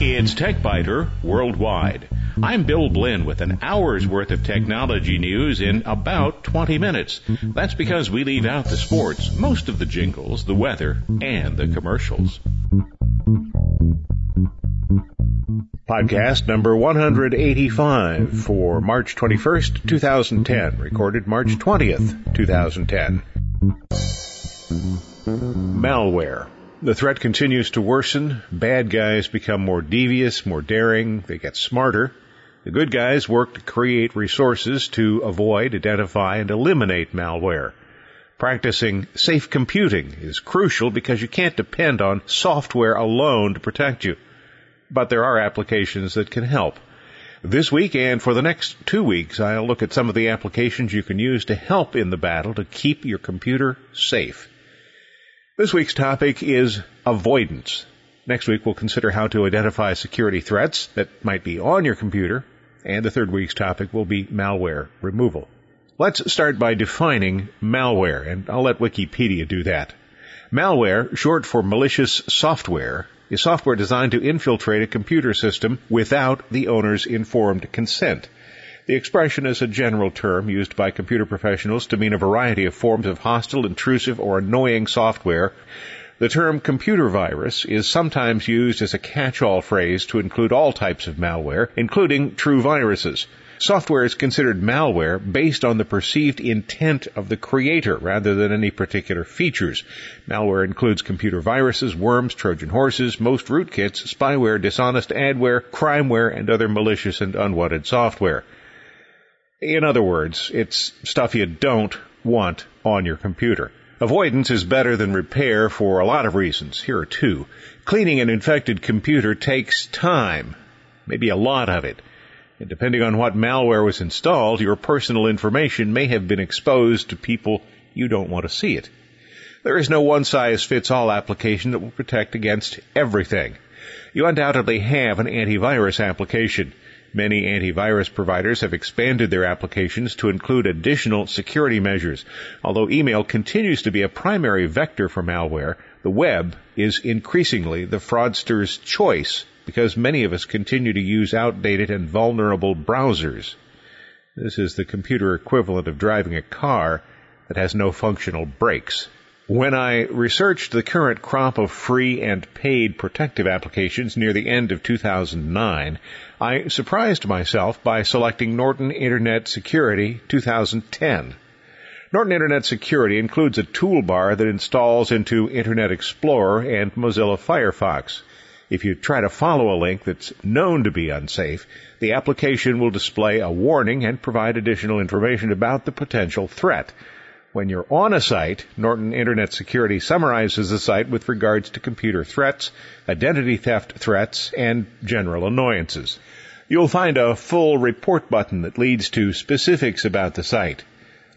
It's TechByter Worldwide. I'm Bill Blinn with an hour's worth of technology news in about 20 minutes. That's because we leave out the sports, most of the jingles, the weather, and the commercials. Podcast number 185 for March 21st, 2010, recorded March 20th, 2010. Malware. The threat continues to worsen. Bad guys become more devious, more daring. They get smarter. The good guys work to create resources to avoid, identify, and eliminate malware. Practicing safe computing is crucial because you can't depend on software alone to protect you. But there are applications that can help. This week and for the next two weeks, I'll look at some of the applications you can use to help in the battle to keep your computer safe. This week's topic is avoidance. Next week we'll consider how to identify security threats that might be on your computer. And the third week's topic will be malware removal. Let's start by defining malware, and I'll let Wikipedia do that. Malware, short for malicious software, is software designed to infiltrate a computer system without the owner's informed consent. The expression is a general term used by computer professionals to mean a variety of forms of hostile, intrusive, or annoying software. The term computer virus is sometimes used as a catch-all phrase to include all types of malware, including true viruses. Software is considered malware based on the perceived intent of the creator rather than any particular features. Malware includes computer viruses, worms, Trojan horses, most rootkits, spyware, dishonest adware, crimeware, and other malicious and unwanted software. In other words, it's stuff you don't want on your computer. Avoidance is better than repair for a lot of reasons. Here are two. Cleaning an infected computer takes time, maybe a lot of it. And depending on what malware was installed, your personal information may have been exposed to people you don't want to see it. There is no one size fits all application that will protect against everything. You undoubtedly have an antivirus application. Many antivirus providers have expanded their applications to include additional security measures. Although email continues to be a primary vector for malware, the web is increasingly the fraudster's choice because many of us continue to use outdated and vulnerable browsers. This is the computer equivalent of driving a car that has no functional brakes. When I researched the current crop of free and paid protective applications near the end of 2009, I surprised myself by selecting Norton Internet Security 2010. Norton Internet Security includes a toolbar that installs into Internet Explorer and Mozilla Firefox. If you try to follow a link that's known to be unsafe, the application will display a warning and provide additional information about the potential threat. When you're on a site, Norton Internet Security summarizes the site with regards to computer threats, identity theft threats, and general annoyances. You'll find a full report button that leads to specifics about the site.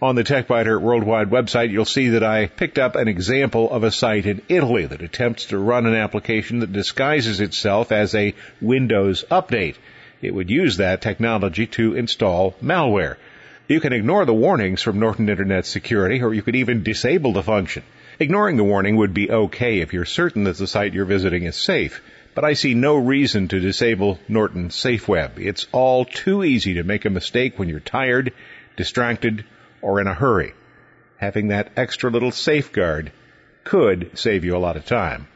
On the TechByter Worldwide website, you'll see that I picked up an example of a site in Italy that attempts to run an application that disguises itself as a Windows update. It would use that technology to install malware. You can ignore the warnings from Norton Internet Security, or you could even disable the function. Ignoring the warning would be okay if you're certain that the site you're visiting is safe, but I see no reason to disable Norton SafeWeb. It's all too easy to make a mistake when you're tired, distracted, or in a hurry. Having that extra little safeguard could save you a lot of time.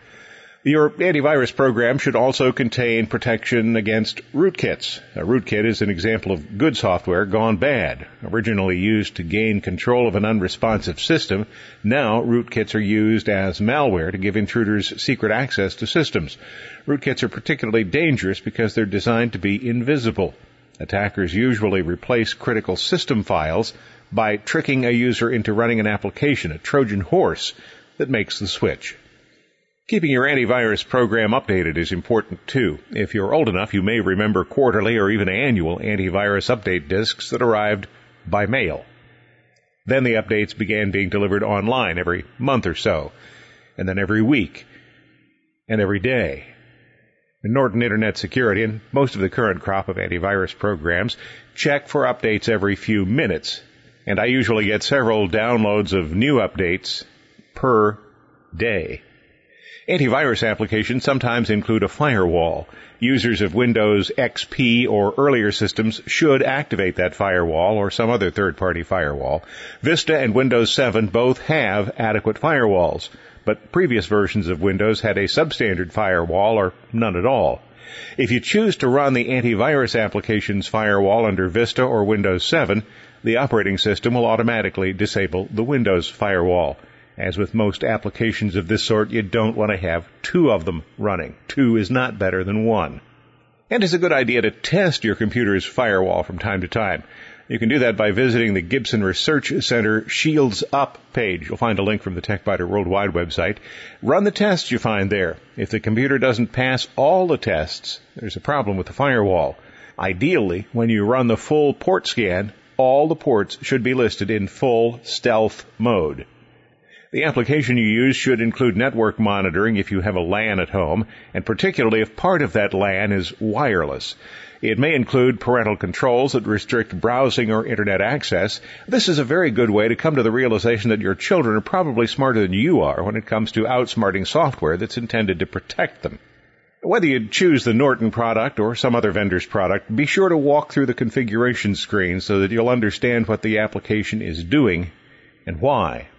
Your antivirus program should also contain protection against rootkits. A rootkit is an example of good software gone bad. Originally used to gain control of an unresponsive system, now rootkits are used as malware to give intruders secret access to systems. Rootkits are particularly dangerous because they're designed to be invisible. Attackers usually replace critical system files by tricking a user into running an application, a Trojan horse, that makes the switch. Keeping your antivirus program updated is important too. If you're old enough, you may remember quarterly or even annual antivirus update discs that arrived by mail. Then the updates began being delivered online every month or so, and then every week, and every day. In Norton Internet Security and most of the current crop of antivirus programs check for updates every few minutes, and I usually get several downloads of new updates per day. Antivirus applications sometimes include a firewall. Users of Windows XP or earlier systems should activate that firewall or some other third-party firewall. Vista and Windows 7 both have adequate firewalls, but previous versions of Windows had a substandard firewall or none at all. If you choose to run the antivirus application's firewall under Vista or Windows 7, the operating system will automatically disable the Windows firewall. As with most applications of this sort, you don't want to have two of them running. Two is not better than one. And it's a good idea to test your computer's firewall from time to time. You can do that by visiting the Gibson Research Center Shields Up page. You'll find a link from the TechByter Worldwide website. Run the tests you find there. If the computer doesn't pass all the tests, there's a problem with the firewall. Ideally, when you run the full port scan, all the ports should be listed in full stealth mode. The application you use should include network monitoring if you have a LAN at home, and particularly if part of that LAN is wireless. It may include parental controls that restrict browsing or internet access. This is a very good way to come to the realization that your children are probably smarter than you are when it comes to outsmarting software that's intended to protect them. Whether you choose the Norton product or some other vendor's product, be sure to walk through the configuration screen so that you'll understand what the application is doing and why.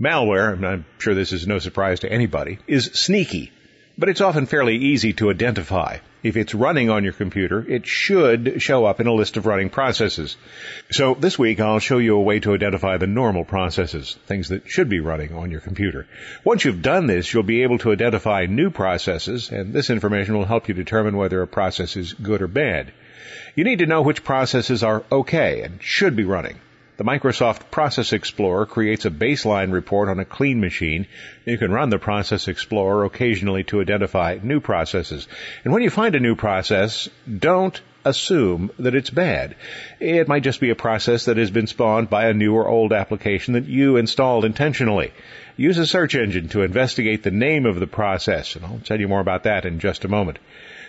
Malware, and I'm sure this is no surprise to anybody, is sneaky, but it's often fairly easy to identify. If it's running on your computer, it should show up in a list of running processes. So this week I'll show you a way to identify the normal processes, things that should be running on your computer. Once you've done this, you'll be able to identify new processes, and this information will help you determine whether a process is good or bad. You need to know which processes are okay and should be running. The Microsoft Process Explorer creates a baseline report on a clean machine. You can run the Process Explorer occasionally to identify new processes. And when you find a new process, don't assume that it's bad. It might just be a process that has been spawned by a new or old application that you installed intentionally. Use a search engine to investigate the name of the process, and I'll tell you more about that in just a moment.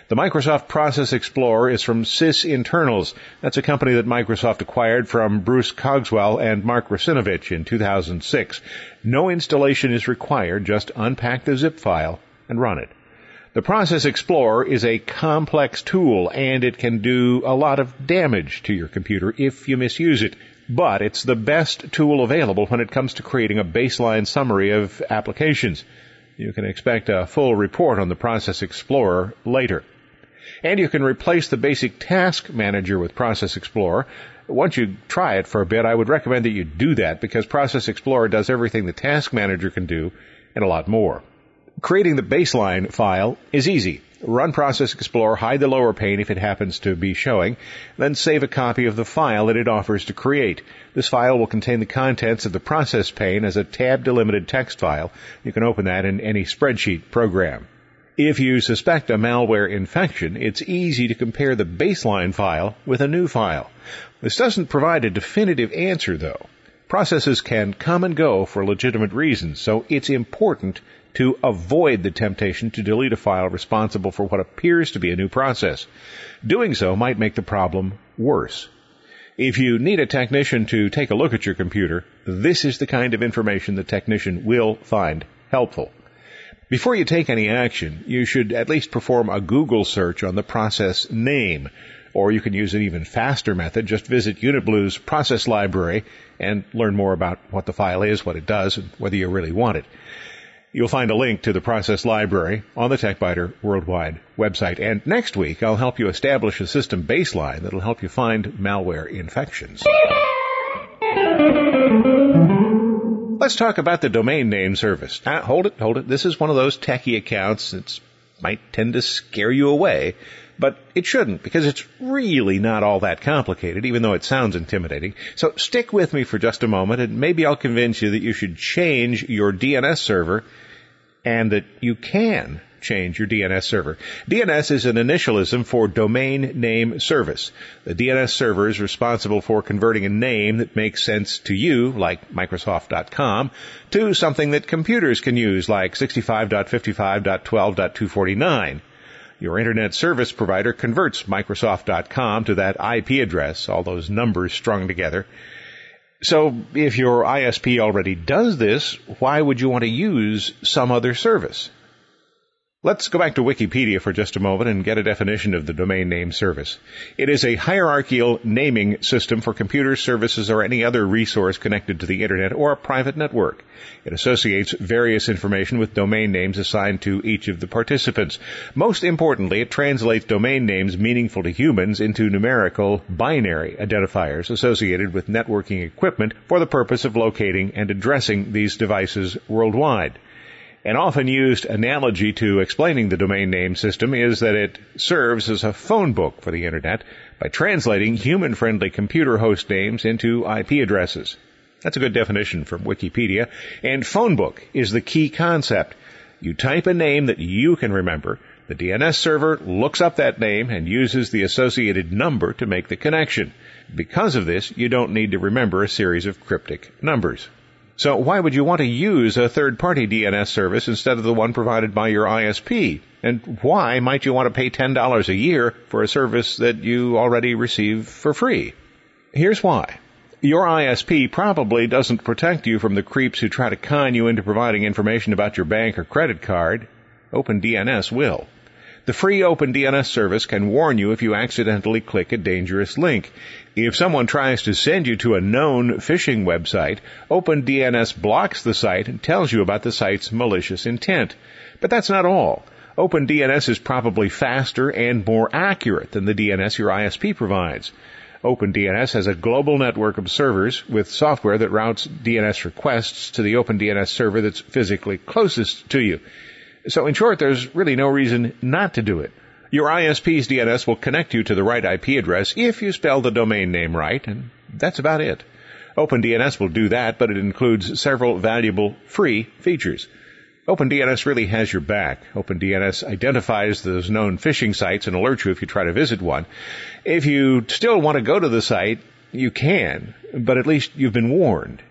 The Microsoft Process Explorer is from Sys Internals. That's a company that Microsoft acquired from Bryce Cogswell and Mark Russinovich in 2006. No installation is required, just unpack the zip file and run it. The Process Explorer is a complex tool and it can do a lot of damage to your computer if you misuse it. But it's the best tool available when it comes to creating a baseline summary of applications. You can expect a full report on the Process Explorer later. And you can replace the basic task manager with Process Explorer. Once you try it for a bit, I would recommend that you do that because Process Explorer does everything the task manager can do and a lot more. Creating the baseline file is easy. Run Process Explorer, hide the lower pane if it happens to be showing, then save a copy of the file that it offers to create. This file will contain the contents of the process pane as a tab delimited text file. You can open that in any spreadsheet program. If you suspect a malware infection, it's easy to compare the baseline file with a new file. This doesn't provide a definitive answer though. Processes can come and go for legitimate reasons, so it's important to avoid the temptation to delete a file responsible for what appears to be a new process. Doing so might make the problem worse. If you need a technician to take a look at your computer, this is the kind of information the technician will find helpful. Before you take any action, you should at least perform a Google search on the process name. Or you can use an even faster method. Just visit Uniblue's process library and learn more about what the file is, what it does, and whether you really want it. You'll find a link to the process library on the TechByter Worldwide website. And next week, I'll help you establish a system baseline that'll help you find malware infections. Let's talk about the domain name service. Ah, hold it, hold it. This is one of those techie accounts that might tend to scare you away, but it shouldn't because it's really not all that complicated, even though it sounds intimidating. So stick with me for just a moment and maybe I'll convince you that you should change your DNS server and that you can change your DNS server. DNS is an initialism for domain name service. The DNS server is responsible for converting a name that makes sense to you, like Microsoft.com, to something that computers can use, like 65.55.12.249. Your internet service provider converts Microsoft.com to that IP address, all those numbers strung together. So if your ISP already does this, why would you want to use some other service? Let's go back to Wikipedia for just a moment and get a definition of the domain name service. It is a hierarchical naming system for computers, services, or any other resource connected to the internet or a private network. It associates various information with domain names assigned to each of the participants. Most importantly, it translates domain names meaningful to humans into numerical binary identifiers associated with networking equipment for the purpose of locating and addressing these devices worldwide. An often used analogy to explaining the domain name system is that it serves as a phone book for the internet by translating human-friendly computer host names into IP addresses. That's a good definition from Wikipedia. And phone book is the key concept. You type a name that you can remember. The DNS server looks up that name and uses the associated number to make the connection. Because of this, you don't need to remember a series of cryptic numbers. So why would you want to use a third-party DNS service instead of the one provided by your ISP? And why might you want to pay $10 a year for a service that you already receive for free? Here's why. Your ISP probably doesn't protect you from the creeps who try to con you into providing information about your bank or credit card. OpenDNS will. The free OpenDNS service can warn you if you accidentally click a dangerous link. If someone tries to send you to a known phishing website, OpenDNS blocks the site and tells you about the site's malicious intent. But that's not all. OpenDNS is probably faster and more accurate than the DNS your ISP provides. OpenDNS has a global network of servers with software that routes DNS requests to the OpenDNS server that's physically closest to you. So in short, there's really no reason not to do it. Your ISP's DNS will connect you to the right IP address if you spell the domain name right, and that's about it. OpenDNS will do that, but it includes several valuable free features. OpenDNS really has your back. OpenDNS identifies those known phishing sites and alerts you if you try to visit one. If you still want to go to the site, you can, but at least you've been warned.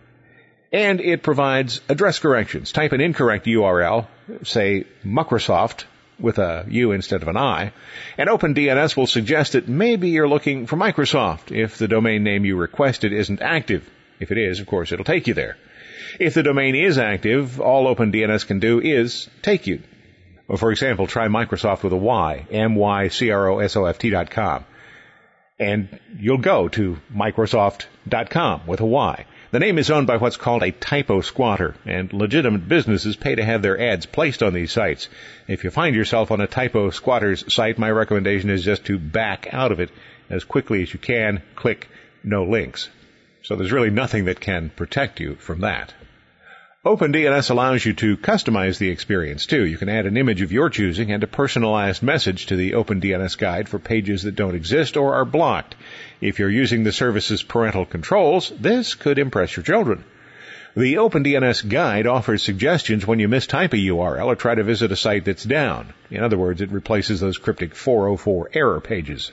And it provides address corrections. Type an incorrect URL, say Microsoft, with a U instead of an I, and OpenDNS will suggest that maybe you're looking for Microsoft if the domain name you requested isn't active. If it is, of course, it'll take you there. If the domain is active, all OpenDNS can do is take you. Well, for example, try Microsoft with a Y, M-Y-C-R-O-S-O-F-T dot com. And you'll go to Microsoft.com with a Y. The name is owned by what's called a typo squatter, and legitimate businesses pay to have their ads placed on these sites. If you find yourself on a typo squatter's site, my recommendation is just to back out of it as quickly as you can, click no links. So there's really nothing that can protect you from that. OpenDNS allows you to customize the experience too. You can add an image of your choosing and a personalized message to the OpenDNS guide for pages that don't exist or are blocked. If you're using the service's parental controls, this could impress your children. The OpenDNS guide offers suggestions when you mistype a URL or try to visit a site that's down. In other words, it replaces those cryptic 404 error pages.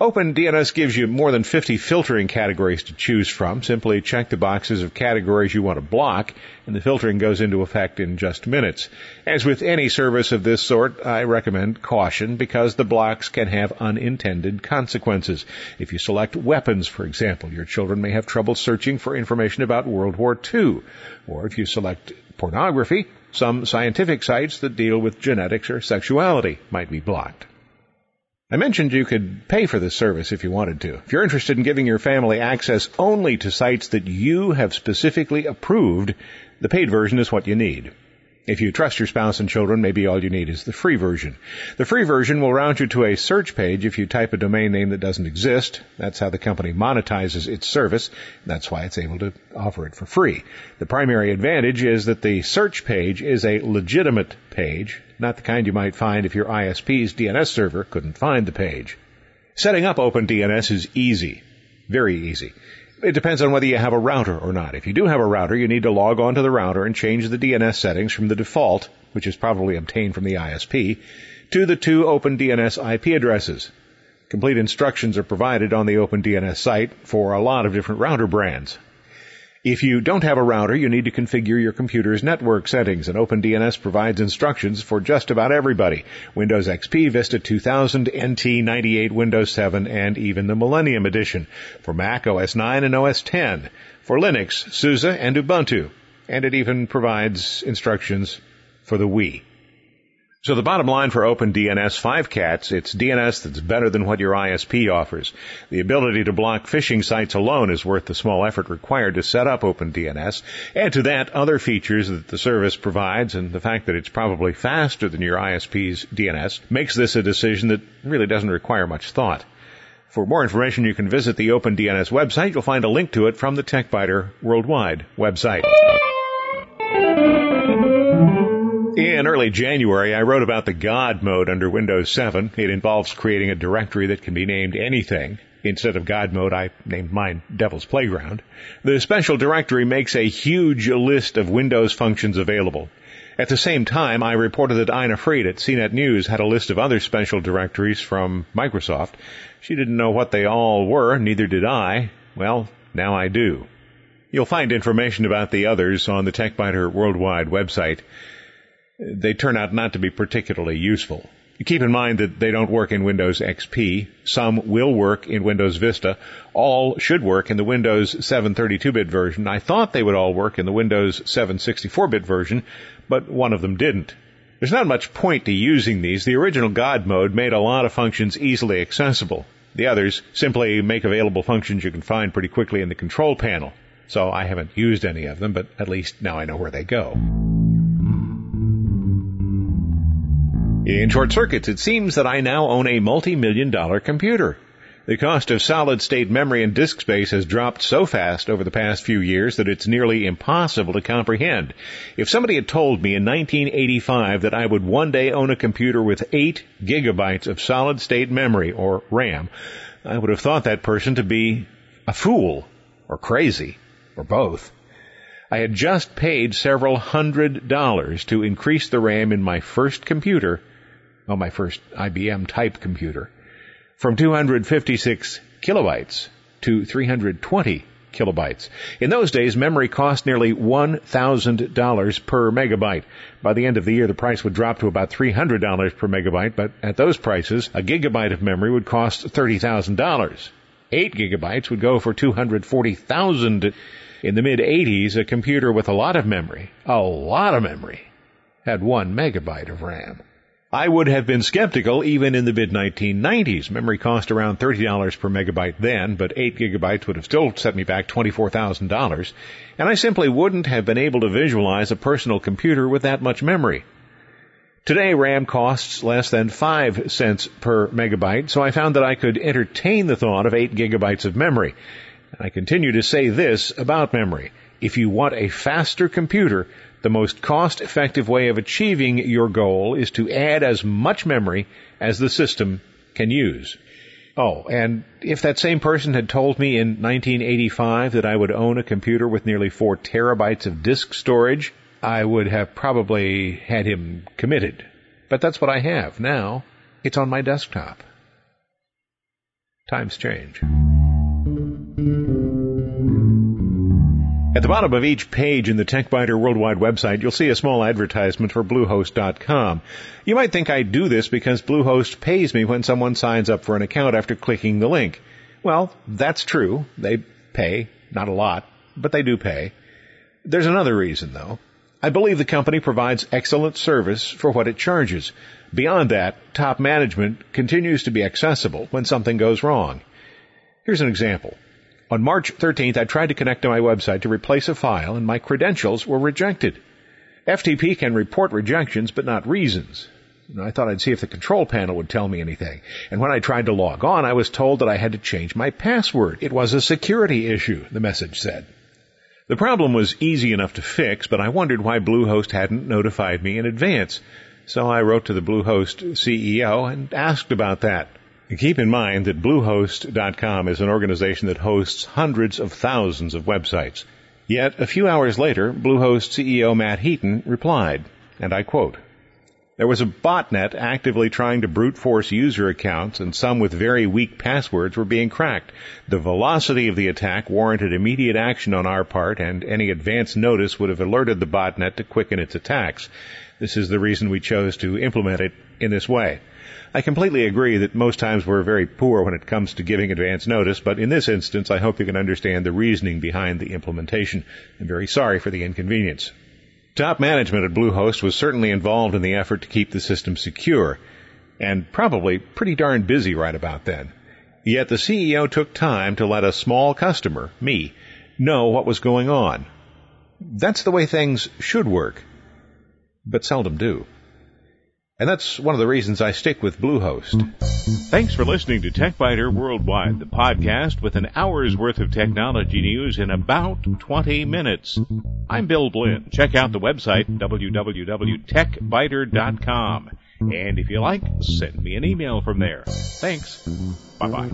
OpenDNS gives you more than 50 filtering categories to choose from. Simply check the boxes of categories you want to block, and the filtering goes into effect in just minutes. As with any service of this sort, I recommend caution because the blocks can have unintended consequences. If you select weapons, for example, your children may have trouble searching for information about World War II. Or if you select pornography, some scientific sites that deal with genetics or sexuality might be blocked. I mentioned you could pay for this service if you wanted to. If you're interested in giving your family access only to sites that you have specifically approved, the paid version is what you need. If you trust your spouse and children, maybe all you need is the free version. The free version will route you to a search page if you type a domain name that doesn't exist. That's how the company monetizes its service. That's why it's able to offer it for free. The primary advantage is that the search page is a legitimate page, not the kind you might find if your ISP's DNS server couldn't find the page. Setting up OpenDNS is easy. Very easy. It depends on whether you have a router or not. If you do have a router, you need to log on to the router and change the DNS settings from the default, which is probably obtained from the ISP, to the two OpenDNS IP addresses. Complete instructions are provided on the OpenDNS site for a lot of different router brands. If you don't have a router, you need to configure your computer's network settings, and OpenDNS provides instructions for just about everybody. Windows XP, Vista 2000, NT 98, Windows 7, and even the Millennium Edition. For Mac, OS 9 and OS 10. For Linux, SUSE and Ubuntu. And it even provides instructions for the Wii. So the bottom line for OpenDNS 5 cats, it's DNS that's better than what your ISP offers. The ability to block phishing sites alone is worth the small effort required to set up OpenDNS. Add to that other features that the service provides and the fact that it's probably faster than your ISP's DNS makes this a decision that really doesn't require much thought. For more information, you can visit the OpenDNS website. You'll find a link to it from the TechByter Worldwide website. In early January, I wrote about the God mode under Windows 7. It involves creating a directory that can be named anything. Instead of God mode, I named mine Devil's Playground. The special directory makes a huge list of Windows functions available. At the same time, I reported that Ina Fried at CNET News had a list of other special directories from Microsoft. She didn't know what they all were, neither did I. Well, now I do. You'll find information about the others on the TechByter Worldwide website they turn out not to be particularly useful. Keep in mind that they don't work in Windows XP. Some will work in Windows Vista. All should work in the Windows 7 32-bit version. I thought they would all work in the Windows 7 64-bit version, but one of them didn't. There's not much point to using these. The original God mode made a lot of functions easily accessible. The others simply make available functions you can find pretty quickly in the control panel. So I haven't used any of them, but at least now I know where they go. In short circuits, it seems that I now own a multi-million dollar computer. The cost of solid state memory and disk space has dropped so fast over the past few years that it's nearly impossible to comprehend. If somebody had told me in 1985 that I would one day own a computer with 8 gigabytes of solid state memory, or RAM, I would have thought that person to be a fool, or crazy, or both. I had just paid several hundred dollars to increase the RAM in my first computer well, my first IBM type computer, from 256 kilobytes to 320 kilobytes. In those days, memory cost nearly $1,000 per megabyte. By the end of the year, the price would drop to about $300 per megabyte, but at those prices, a gigabyte of memory would cost $30,000. 8 gigabytes would go for 240,000. In the mid 80s, a computer with a lot of memory, a lot of memory, had 1 megabyte of RAM. I would have been skeptical even in the mid 1990s. Memory cost around $30 per megabyte then, but 8 gigabytes would have still set me back $24,000, and I simply wouldn't have been able to visualize a personal computer with that much memory. Today RAM costs less than 5 cents per megabyte, so I found that I could entertain the thought of 8 gigabytes of memory. And I continue to say this about memory. If you want a faster computer, the most cost effective way of achieving your goal is to add as much memory as the system can use. Oh, and if that same person had told me in 1985 that I would own a computer with nearly four terabytes of disk storage, I would have probably had him committed. But that's what I have now. It's on my desktop. Times change. At the bottom of each page in the TechBiter Worldwide website, you'll see a small advertisement for Bluehost.com. You might think I do this because Bluehost pays me when someone signs up for an account after clicking the link. Well, that's true. They pay. Not a lot, but they do pay. There's another reason though. I believe the company provides excellent service for what it charges. Beyond that, top management continues to be accessible when something goes wrong. Here's an example. On March 13th, I tried to connect to my website to replace a file and my credentials were rejected. FTP can report rejections but not reasons. I thought I'd see if the control panel would tell me anything. And when I tried to log on, I was told that I had to change my password. It was a security issue, the message said. The problem was easy enough to fix, but I wondered why Bluehost hadn't notified me in advance. So I wrote to the Bluehost CEO and asked about that. Keep in mind that Bluehost.com is an organization that hosts hundreds of thousands of websites. Yet, a few hours later, Bluehost CEO Matt Heaton replied, and I quote, there was a botnet actively trying to brute force user accounts and some with very weak passwords were being cracked. The velocity of the attack warranted immediate action on our part and any advance notice would have alerted the botnet to quicken its attacks. This is the reason we chose to implement it in this way. I completely agree that most times we're very poor when it comes to giving advance notice, but in this instance, I hope you can understand the reasoning behind the implementation. I'm very sorry for the inconvenience. Top management at Bluehost was certainly involved in the effort to keep the system secure, and probably pretty darn busy right about then. Yet the CEO took time to let a small customer, me, know what was going on. That's the way things should work, but seldom do. And that's one of the reasons I stick with Bluehost. Thanks for listening to TechByter Worldwide, the podcast with an hour's worth of technology news in about 20 minutes. I'm Bill Blinn. Check out the website, www.techbyter.com. And if you like, send me an email from there. Thanks. Bye bye.